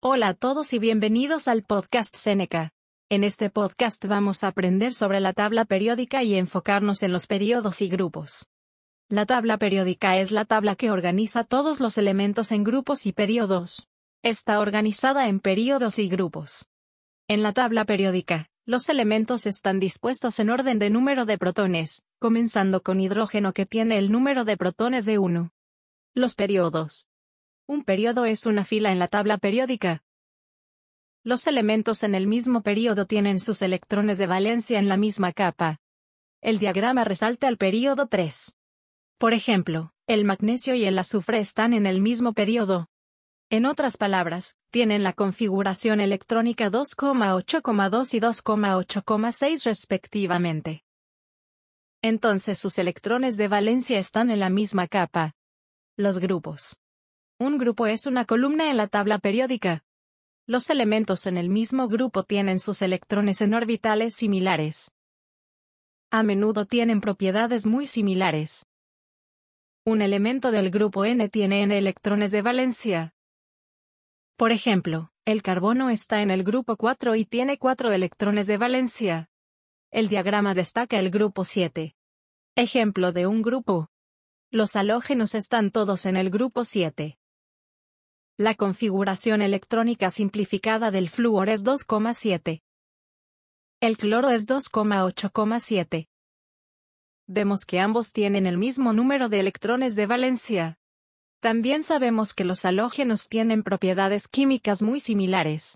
Hola a todos y bienvenidos al podcast Seneca. En este podcast vamos a aprender sobre la tabla periódica y enfocarnos en los periodos y grupos. La tabla periódica es la tabla que organiza todos los elementos en grupos y periodos. Está organizada en periodos y grupos. En la tabla periódica, los elementos están dispuestos en orden de número de protones, comenzando con hidrógeno que tiene el número de protones de 1. Los periodos. Un periodo es una fila en la tabla periódica. Los elementos en el mismo periodo tienen sus electrones de valencia en la misma capa. El diagrama resalta el periodo 3. Por ejemplo, el magnesio y el azufre están en el mismo periodo. En otras palabras, tienen la configuración electrónica 2,8,2 y 2,8,6 respectivamente. Entonces sus electrones de valencia están en la misma capa. Los grupos. Un grupo es una columna en la tabla periódica. Los elementos en el mismo grupo tienen sus electrones en orbitales similares. A menudo tienen propiedades muy similares. Un elemento del grupo N tiene N electrones de valencia. Por ejemplo, el carbono está en el grupo 4 y tiene 4 electrones de valencia. El diagrama destaca el grupo 7. Ejemplo de un grupo. Los halógenos están todos en el grupo 7. La configuración electrónica simplificada del flúor es 2,7. El cloro es 2,8,7. Vemos que ambos tienen el mismo número de electrones de valencia. También sabemos que los halógenos tienen propiedades químicas muy similares.